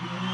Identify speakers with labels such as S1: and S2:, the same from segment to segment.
S1: Mm-hmm.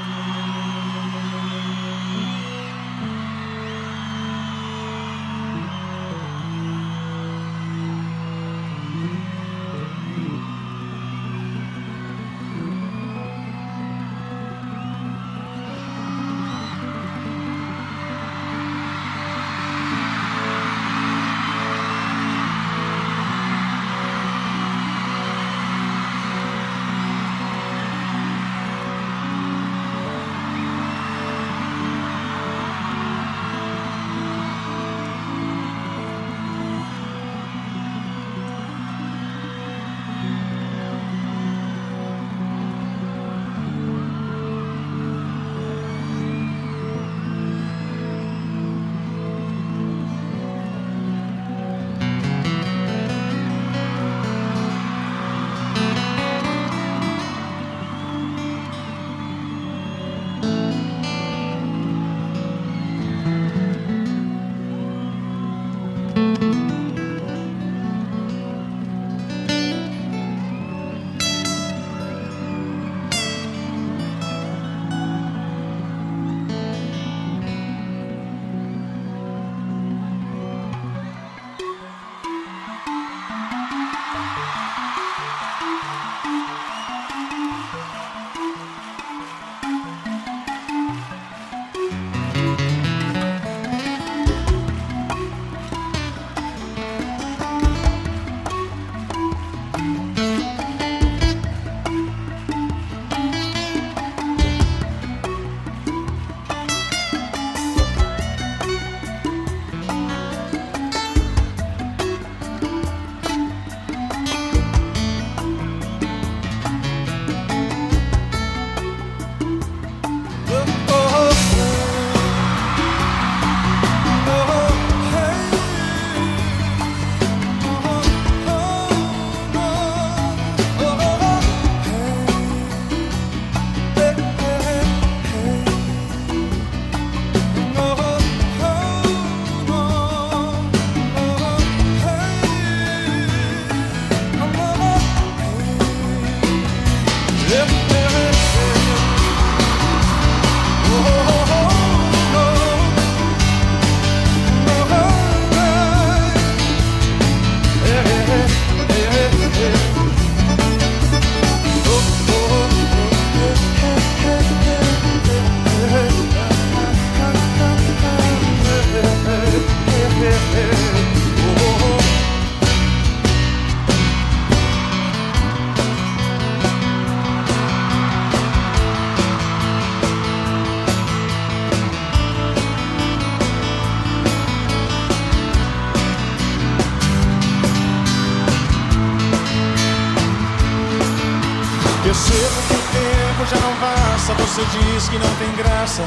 S1: Graça.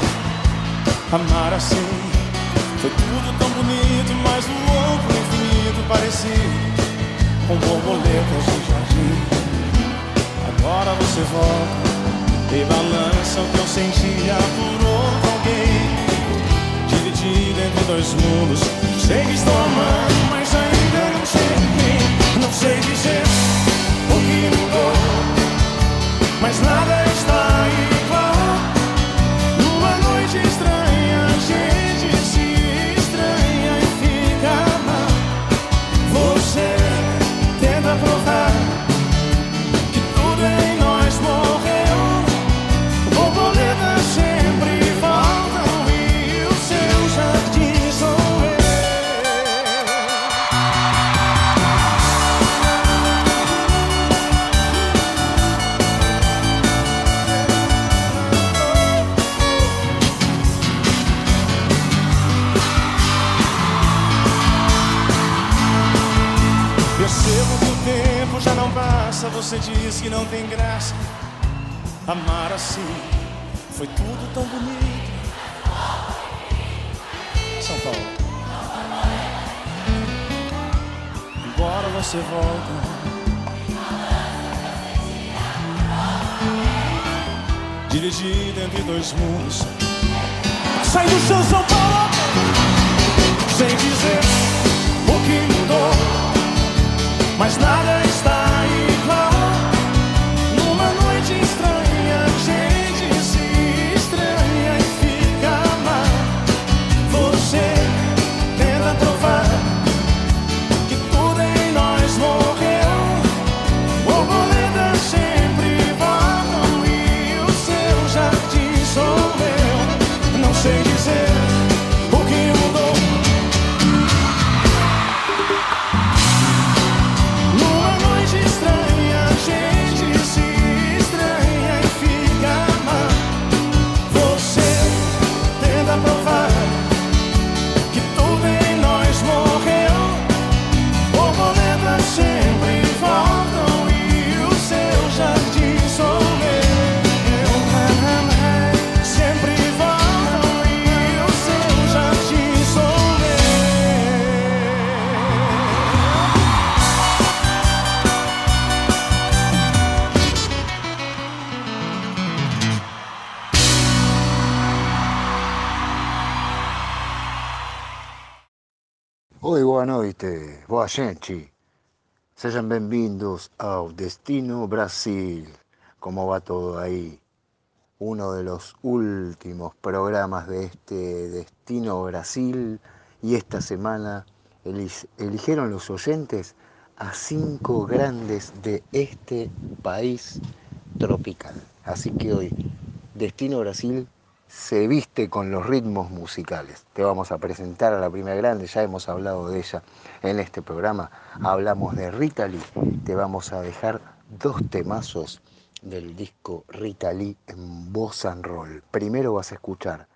S1: Amar assim foi tudo tão bonito, mas o outro infinito parecia com borboletas no jardim. Agora você volta e balança o que eu sentia por outro alguém. Dividido entre dois mundos. Sei que estou amando, Amar assim foi tudo tão bonito. São Paulo. Agora você volta. Dividido entre dois mundos. Sai do São Paulo! Sem dizer o que mudou. Mas nada
S2: boa gente. Sejam bem-vindos ao Destino Brasil. ¿Cómo va todo ahí? Uno de los últimos programas de este Destino Brasil y esta semana eligieron los oyentes a cinco grandes de este país tropical. Así que hoy Destino Brasil se viste con los ritmos musicales. Te vamos a presentar a la primera grande, ya hemos hablado de ella en este programa. Hablamos de Rita Lee, te vamos a dejar dos temazos del disco Rita Lee en voz and roll. Primero vas a escuchar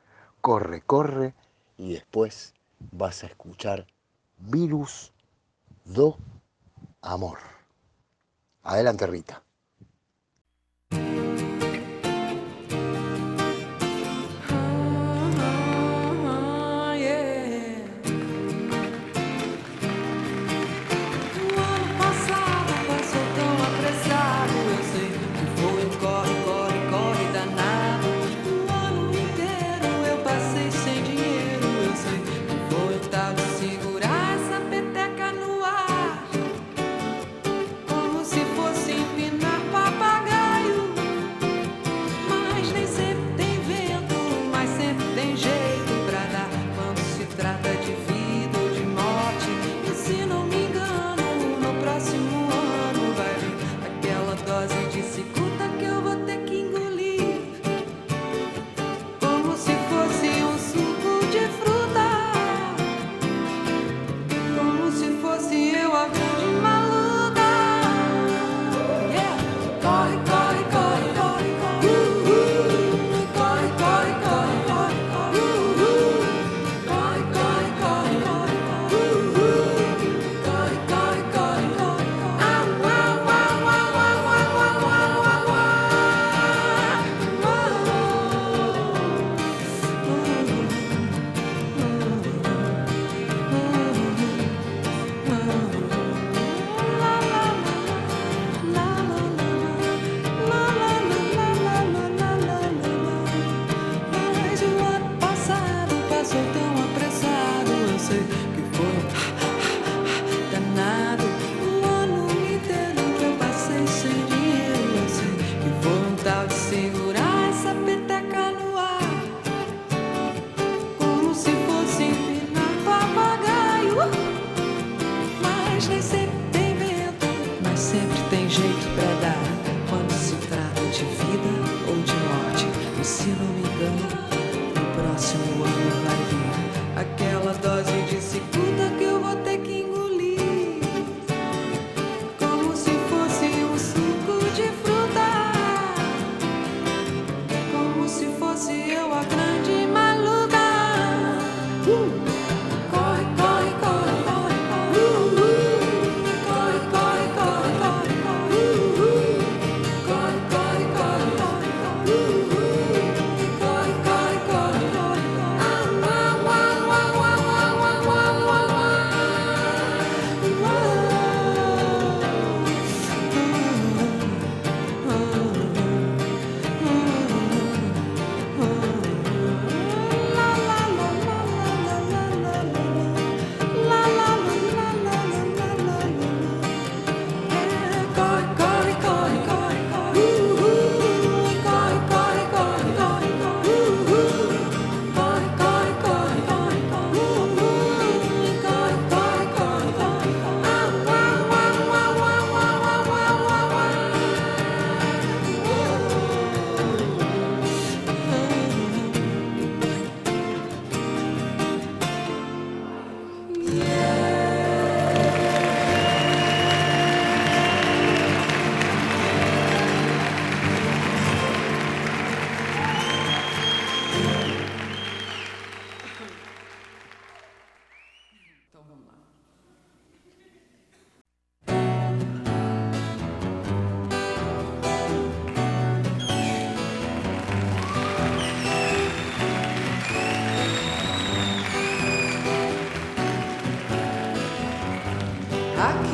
S2: Corre, corre y después vas a escuchar Virus do Amor. Adelante Rita.
S3: ou de morte. E se não me engano, no próximo ano vai vir aquela dose de seguro.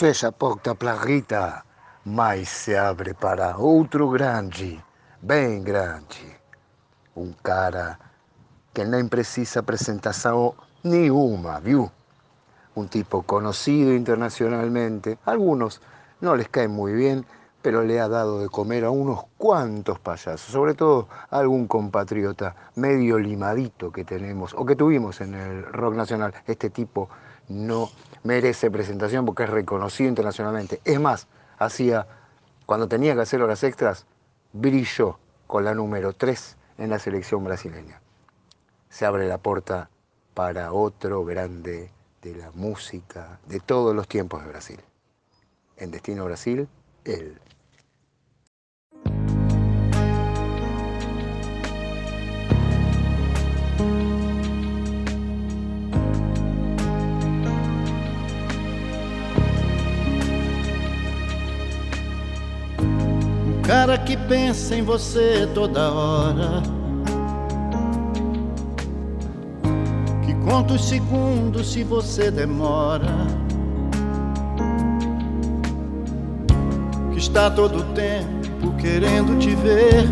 S2: Fecha
S3: porta Rita, mas se abre para outro grande, bem grande. Um cara que nem precisa apresentação nenhuma, viu? Un tipo conocido internacionalmente. Algunos no les cae muy bien, pero le ha dado de comer a unos cuantos payasos, sobre todo a algún compatriota medio limadito que tenemos o que tuvimos en el rock nacional. Este tipo no merece presentación porque es reconocido internacionalmente. Es más, hacía, cuando tenía que hacer horas extras, brilló con la número 3 en la selección brasileña. Se abre la puerta para otro grande de la música de todos los tiempos de Brasil. En Destino Brasil, él.
S4: Cara que pensa em você toda hora. Que conta os segundos se você demora. Que está todo tempo querendo te ver.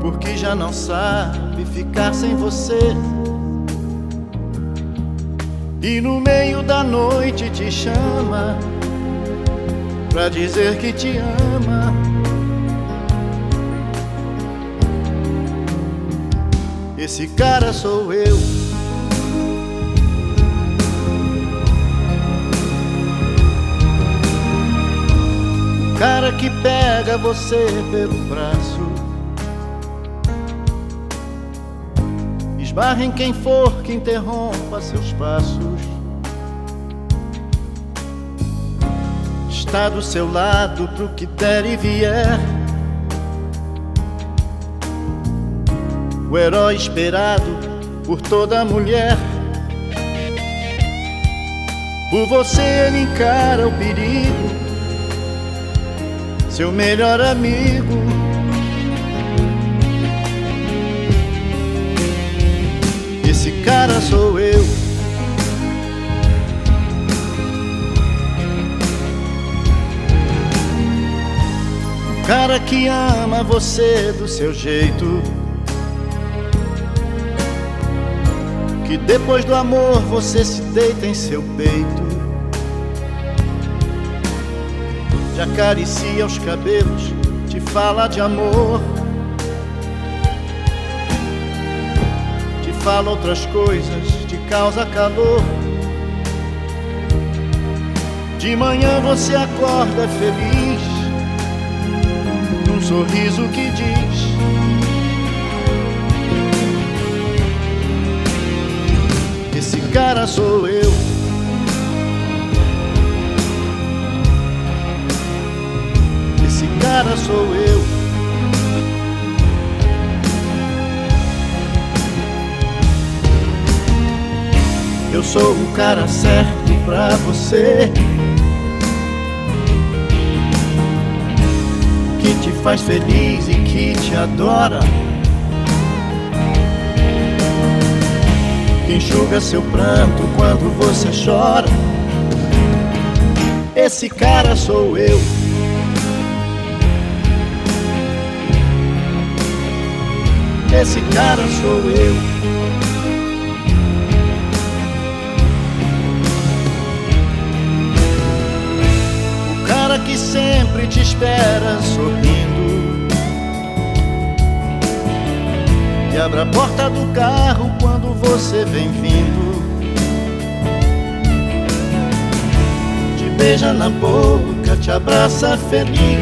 S4: Porque já não sabe ficar sem você. E no meio da noite te chama pra dizer que te ama. Esse cara sou eu. O cara que pega você pelo braço. Esbarra em quem for que interrompa seus passos. Está do seu lado pro que der e vier. O herói esperado por toda mulher. Por você ele encara o perigo, seu melhor amigo. Esse cara sou eu. Cara que ama você do seu jeito. Que depois do amor você se deita em seu peito. Te acaricia os cabelos, te fala de amor. Te fala outras coisas, te causa calor. De manhã você acorda feliz, sorriso que diz. Esse cara sou eu. Esse cara sou eu. Eu sou o cara certo pra você. Faz feliz e que te adora. que enxuga seu pranto quando você chora. Esse cara sou eu. Esse cara sou eu. O cara que sempre te espera sorrindo. E abre a porta do carro quando você vem vindo. Te beija na boca, te abraça feliz.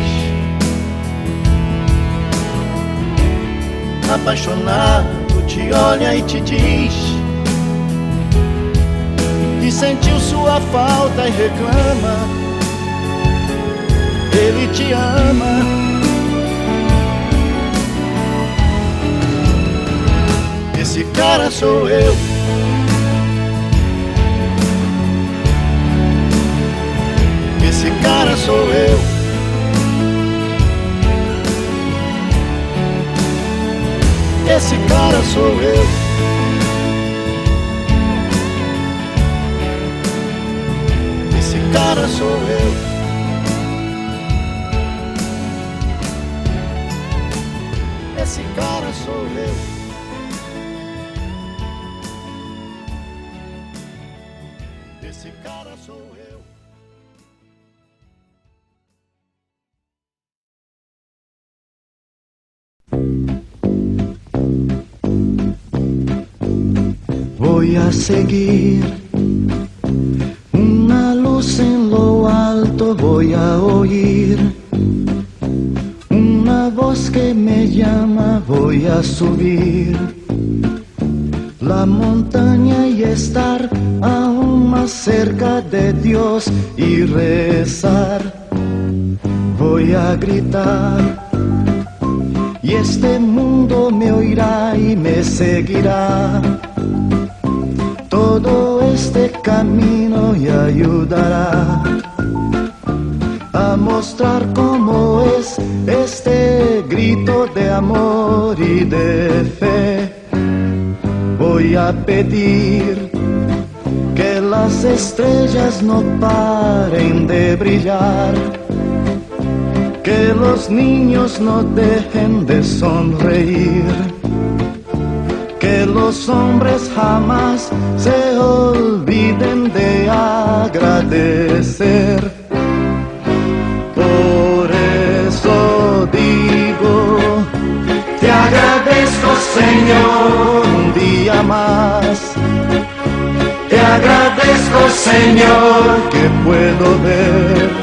S4: Apaixonado, te olha e te diz que sentiu sua falta e reclama. Ele te ama. Esse cara sou eu. Esse cara sou eu. Esse cara sou eu. Esse cara sou eu. Esse cara sou eu. Cara sou eu. Voy a seguir. Una luz en lo alto, voy a oír. Una voz que me llama, voy a subir la montaña y estar aún más cerca de Dios y rezar. Voy a gritar y este mundo me oirá y me seguirá. Todo este camino y ayudará a mostrar cómo es este grito de amor y de fe. A pedir que las estrellas no paren de brillar, que los niños no dejen de sonreír, que los hombres jamás se olviden de agradecer. Por eso digo, te agradezco Señor jamás. Te agradezco, Señor, que puedo ver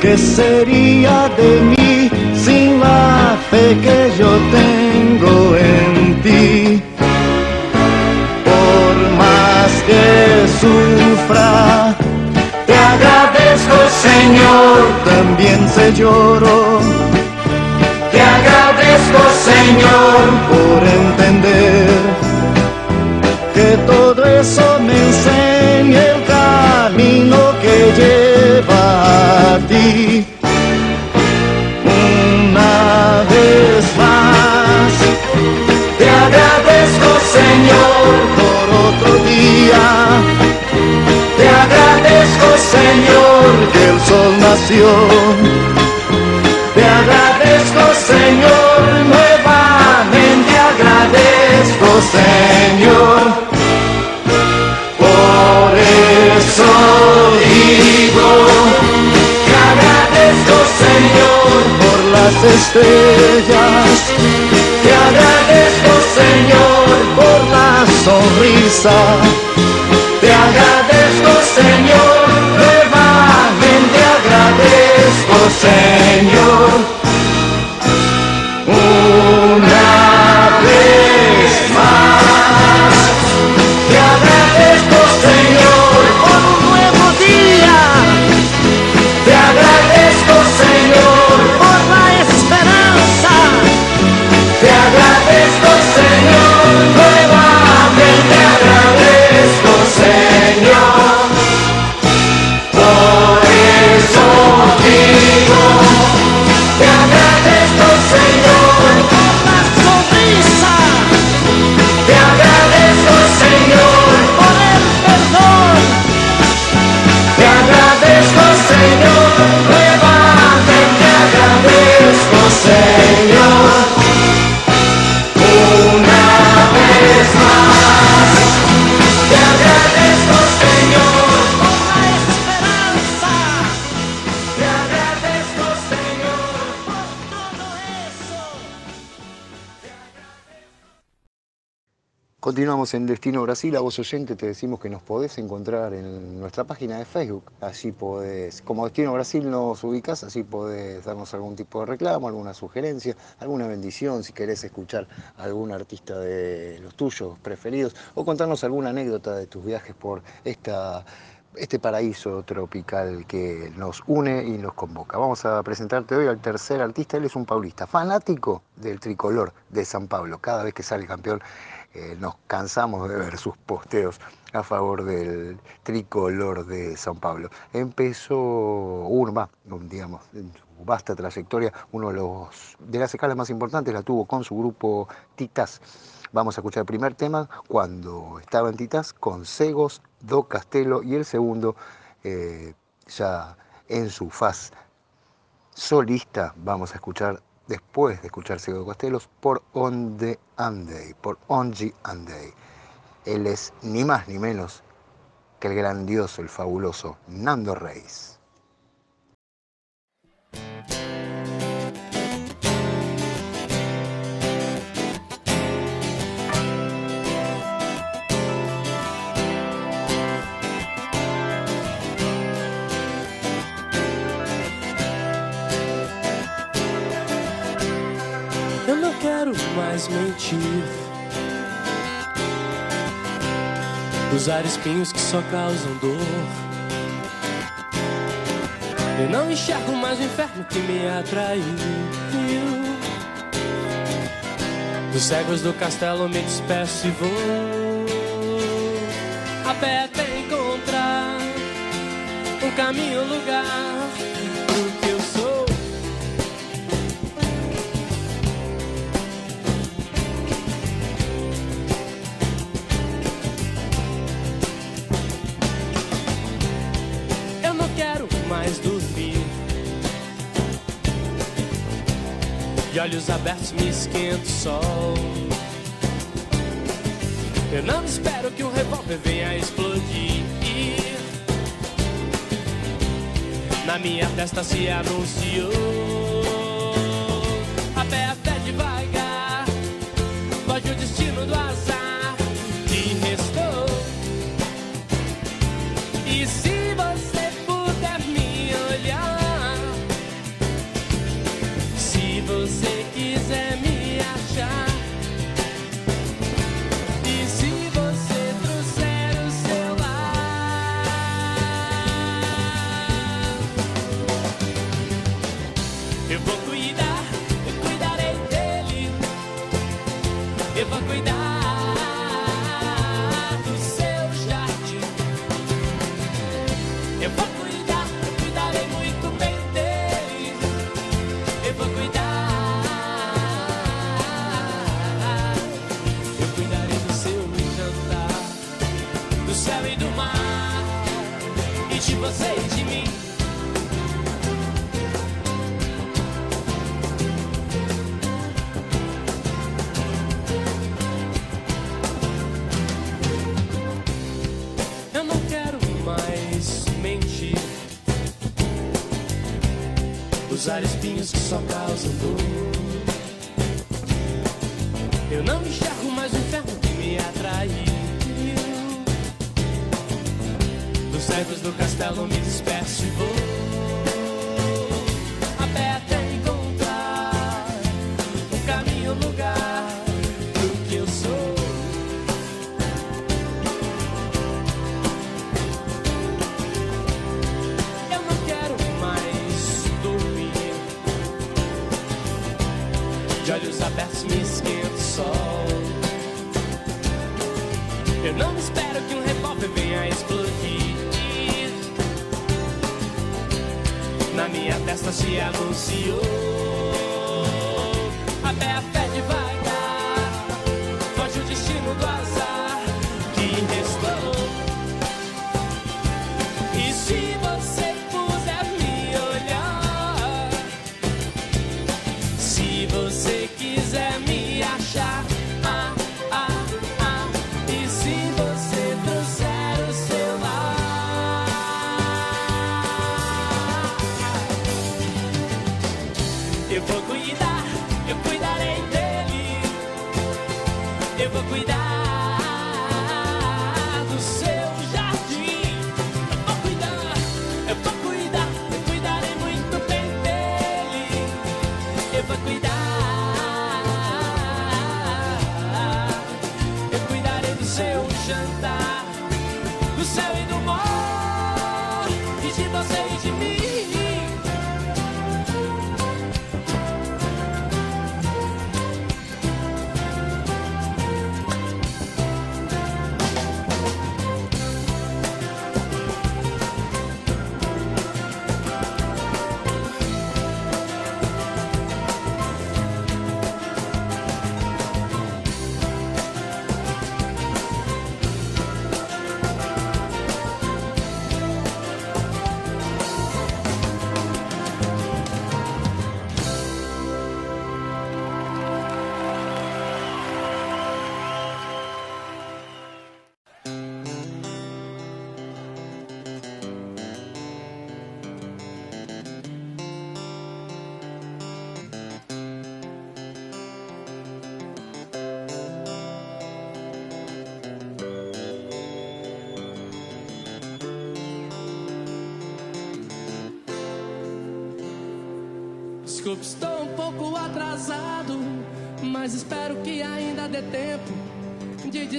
S4: que sería de mí sin la fe que yo tengo en ti. Por más que sufra, te agradezco, Señor, también sé yo por otro día. Te agradezco Señor que el sol nació. Te agradezco Señor, nuevamente agradezco Señor. Por eso digo, te agradezco Señor por las estrellas, te agradezco Señor, nuevamente agradezco Señor.
S2: En Destino Brasil. A vos oyente te decimos que nos podés encontrar en nuestra página de Facebook. Así podés, como Destino Brasil nos ubicás, así podés darnos algún tipo de reclamo, alguna sugerencia, alguna bendición, si querés escuchar a algún artista de los tuyos preferidos o contarnos alguna anécdota de tus viajes por este paraíso tropical que nos une y nos convoca. Vamos a presentarte hoy al tercer artista. Él es un paulista, fanático del tricolor de San Pablo. Cada vez que sale campeón eh, nos cansamos de ver sus posteos a favor del tricolor de San Pablo. Empezó Urba, digamos, en su vasta trayectoria, uno de, los, de las escalas más importantes la tuvo con su grupo Titas. Vamos a escuchar el primer tema cuando estaba en Titas con Cegos, Do Castelo y el segundo eh, ya en su faz solista vamos a escuchar después de escuchar Ciego Castelos, por Onde Andei, por Ongi Andei. Él es ni más ni menos que el grandioso, el fabuloso Nando Reis.
S5: Mais mentir. Usar espinhos que só causam dor. Eu não enxergo mais o inferno que me atraiu. Dos cegos do castelo me despeço e vou a pé até encontrar um caminho, um lugar De olhos abertos me esquenta o sol. Eu não espero que o revólver venha explodir. Na minha testa se anunciou. A pé, a pé devagar. Pode o destino do azar. If you book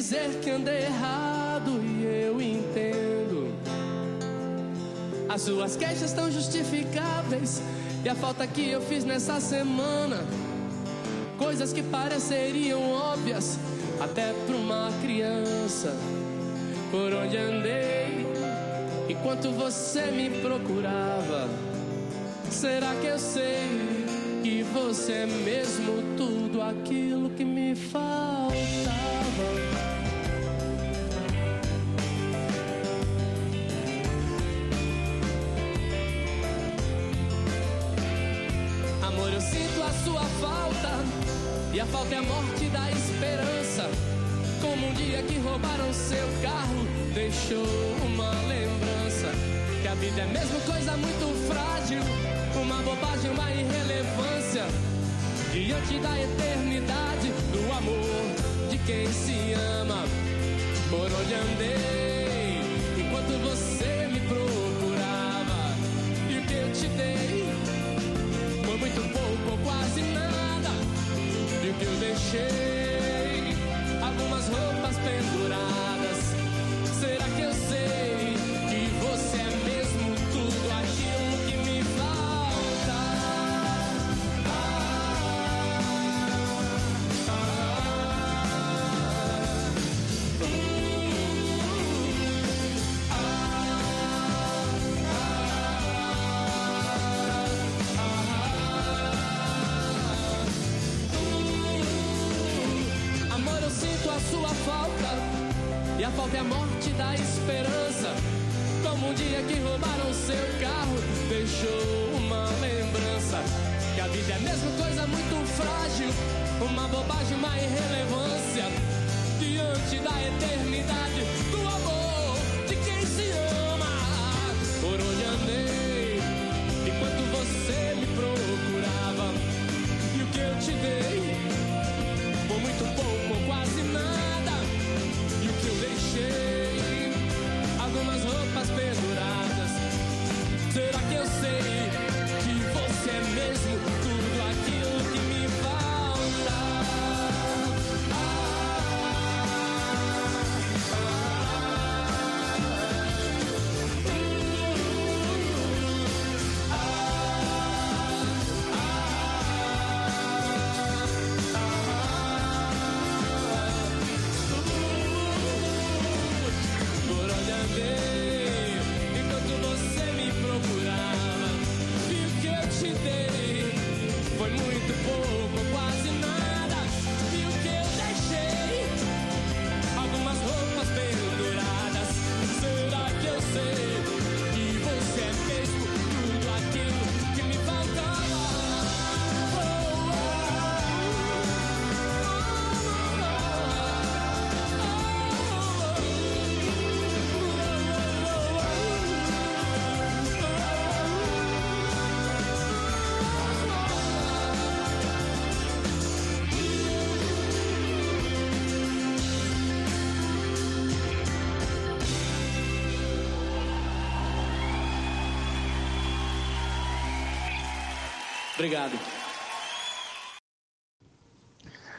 S5: dizer que andei errado e eu entendo. As suas queixas estão justificáveis e a falta que eu fiz nessa semana. Coisas que pareceriam óbvias até para uma criança. Por onde andei enquanto você me procurava? Será que eu sei que você é mesmo tudo aquilo que me faltava? falta, e a falta é a morte da esperança. Como um dia que roubaram seu carro, deixou uma lembrança. Que a vida é mesmo coisa muito frágil, uma bobagem, uma irrelevância. Diante da eternidade, do amor de quem se ama, por onde andei. E a falta é a morte da esperança. Como um dia que roubaram seu carro, deixou uma lembrança. Que a vida é mesmo coisa muito frágil, uma bobagem,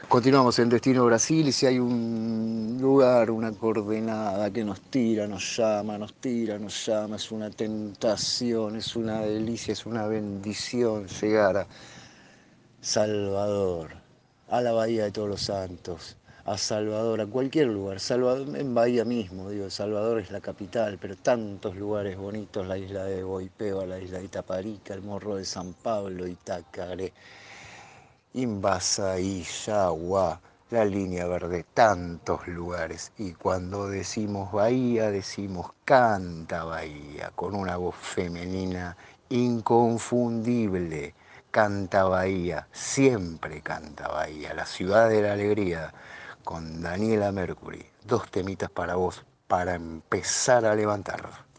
S2: Continuamos en Destino Brasil y si hay un lugar, una coordenada que nos tira, nos llama, nos tira, nos llama, es una tentación, es una delicia, es una bendición llegar a Salvador, a la Bahía de Todos los Santos, Salvador, a cualquier lugar, Salvador, en Bahía mismo, digo, Salvador es la capital, pero tantos lugares bonitos, la isla de Boipeba, la isla de Itaparica, el Morro de San Pablo, Itacaré. Imbasa y Yagua, la línea verde, tantos lugares. Y cuando decimos Bahía, decimos canta Bahía, con una voz femenina inconfundible. Canta Bahía, siempre canta Bahía, la ciudad de la alegría, con Daniela Mercury. Dos temitas para vos, para empezar a levantar.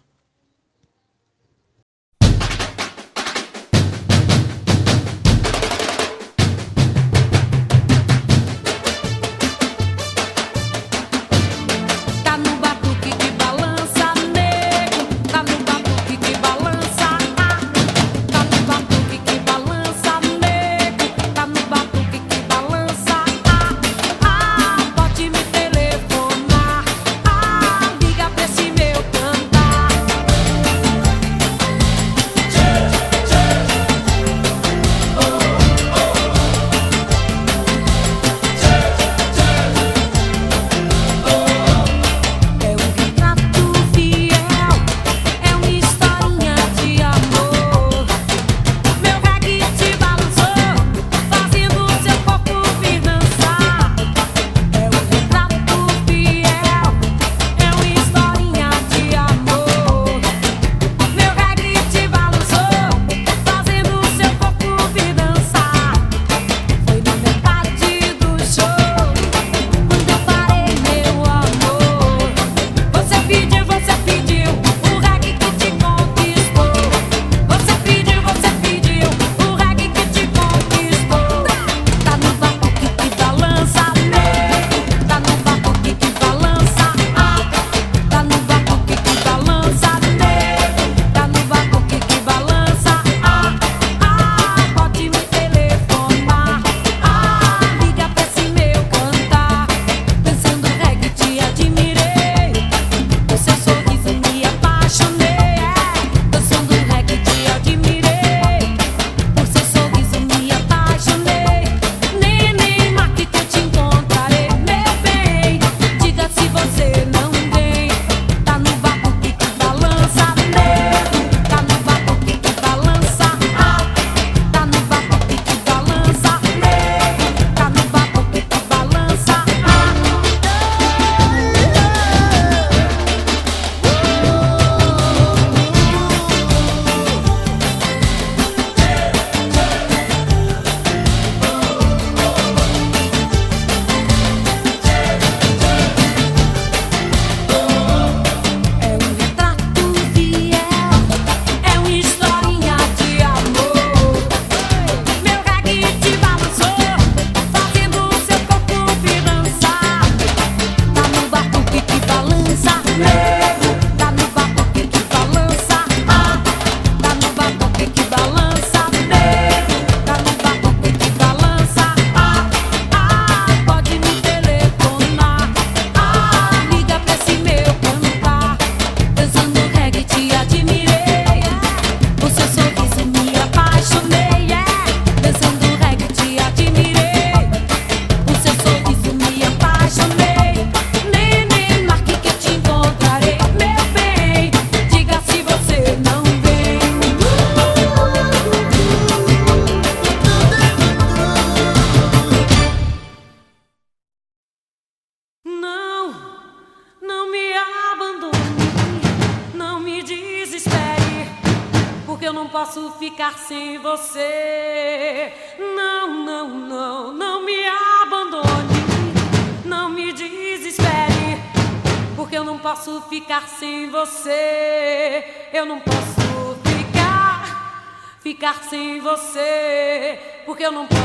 S6: você, porque eu não posso.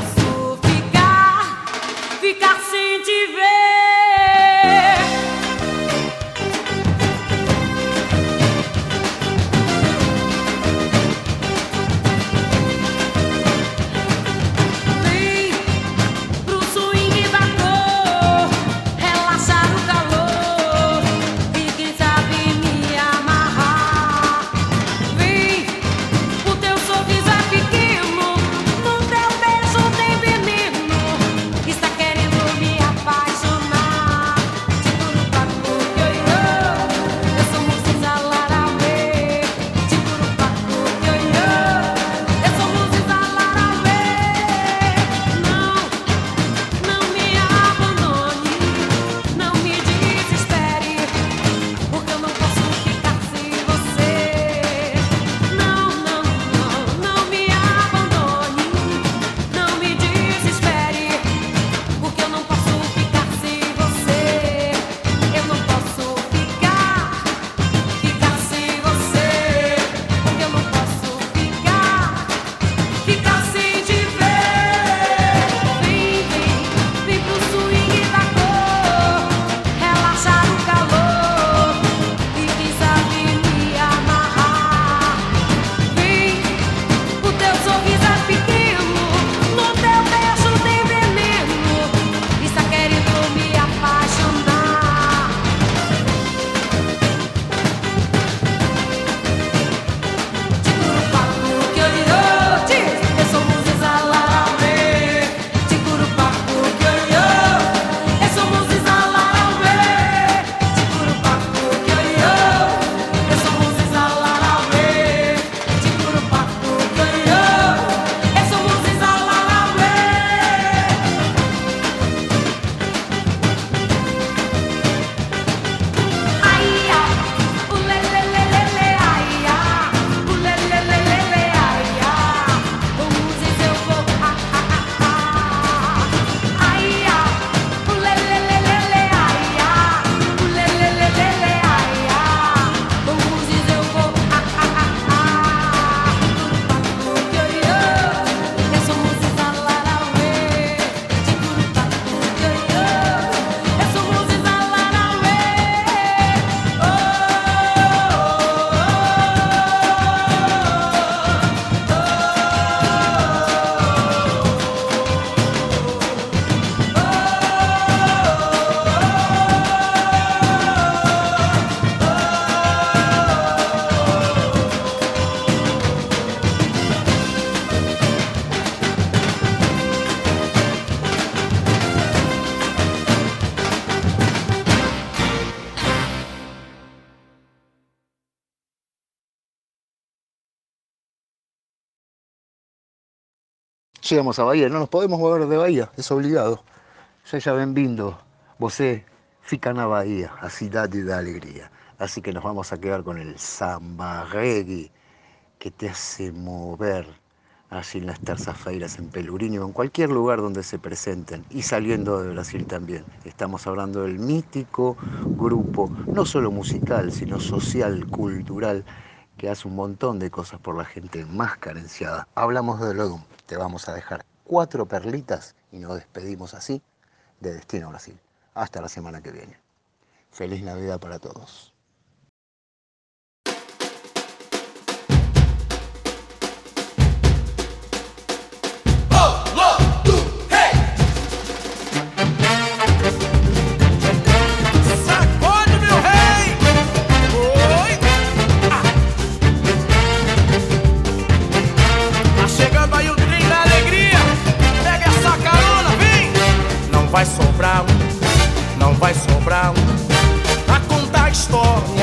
S2: llegamos a Bahía, no nos podemos mover de Bahía, es obligado. Ya ya ven vindo, vos fican a Bahía, a ciudad de alegría. Así que nos vamos a quedar con el samba reggae que te hace mover allí en las Tarzafeiras, en Pelurino, en cualquier lugar donde se presenten, y saliendo de Brasil también. Estamos hablando del mítico grupo, no solo musical, sino social, cultural, que hace un montón de cosas por la gente más carenciada. Hablamos de Lodum. Te vamos a dejar cuatro perlitas y nos despedimos así de Destino Brasil. Hasta la semana que viene. Feliz Navidad para todos.
S7: Não vai sobrar um, não vai sobrar um pra contar história.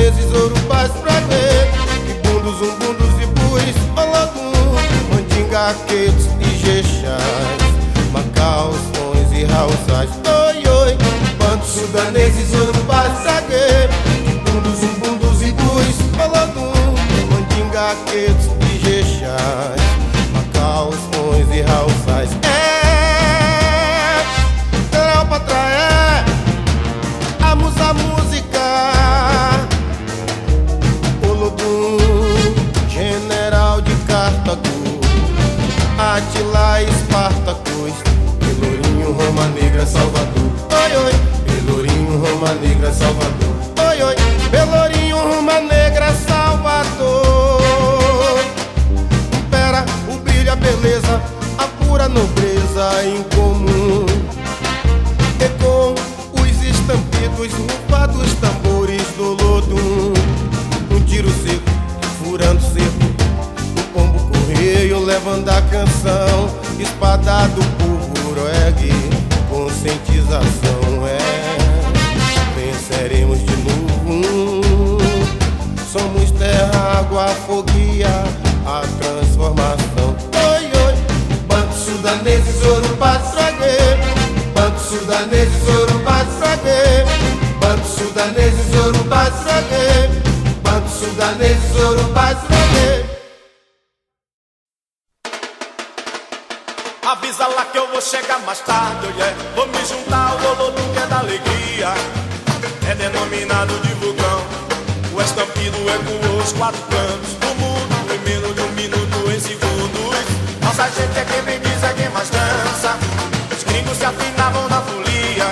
S8: camponeses, ouro paz
S7: pra
S9: ver. Ibundos, umbundos, ibus, ologum, mandinga, quetos e jexás. Macaus, pões e rausais, oi, oi. Bandos sudaneses, ouro paz pra ver. Ibundos, umbundos, ibus, ologum, mandinga, quetos Ruma Negra, Salvador. Oi, oi, Pelourinho, Ruma Negra, Salvador. Impera o brilho, a beleza, a pura nobreza incomum. Ecoam os estampidos, rufados tambores do lodum. Um tiro seco, furando seco. O pombo correio levando a canção. Espadado Tragueiro. Banto sudaneses, Urubás, Tragueiro.
S10: Avisa lá que eu vou chegar mais tarde, oh yeah. Vou me juntar ao Lolodo que é da alegria É denominado de vulcão O estampido ecoou os quatro cantos do mundo Em menos de um minuto, em segundos Nossa gente é quem vem diz, é quem mais dança Os gringos se afinavam na folia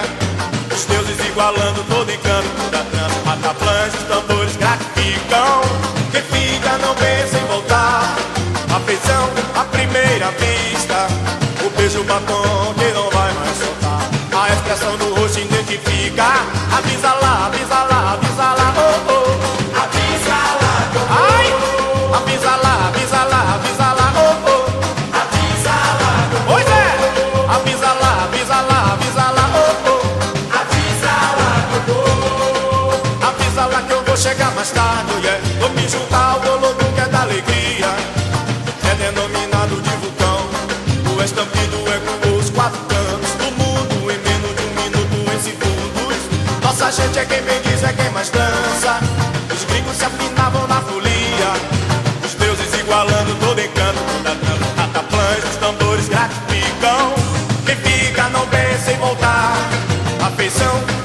S10: Os deuses igualando todo encanto da dança Rataplãs, os tambores gratificam Quem fica não pensa em voltar. Afeição à primeira vista O beijo batom so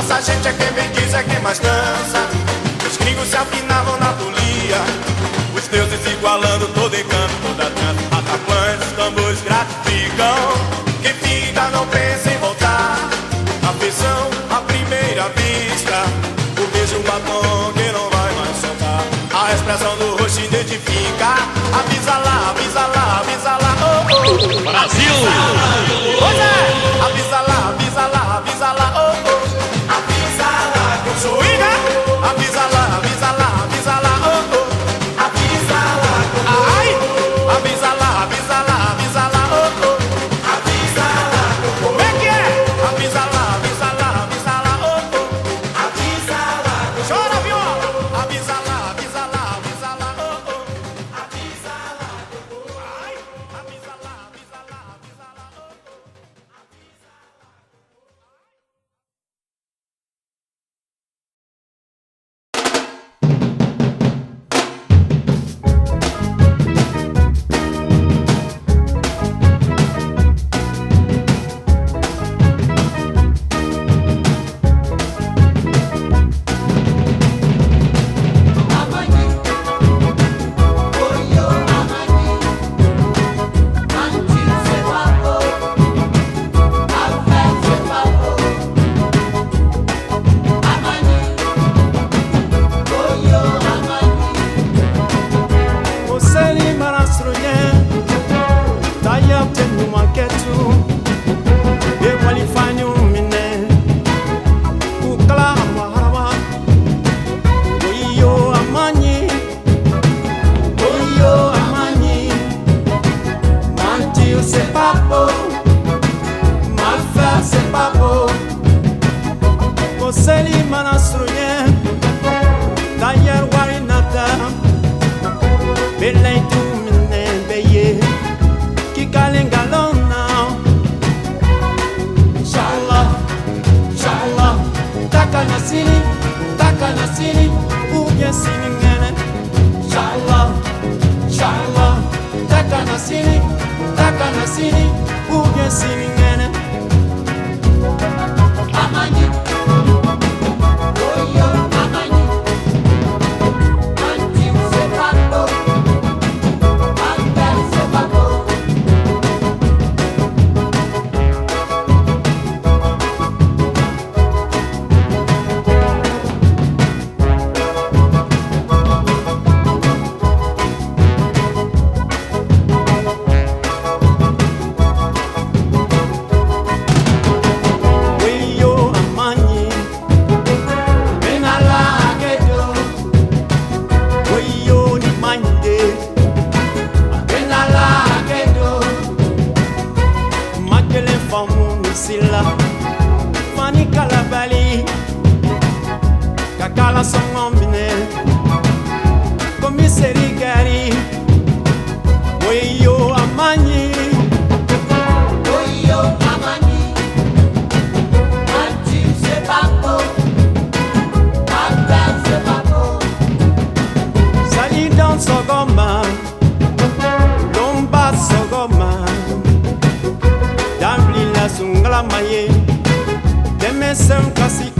S10: Nossa gente é quem bem diz, é quem mais dança. Os gringos se afinavam na folia. Os deuses igualando todo encanto, toda dança. Atacantes, tambores gratificam. Quem fica não pensa em voltar. Afeição à primeira vista. O beijo um batom que não vai mais soltar. A expressão do rosto identifica. Avisa lá, avisa lá, avisa lá, oh oh.
S11: Brasil!
S10: Pois é, passo gomma, non passo gomma. Damli la sungla maye, demesem
S8: kasika.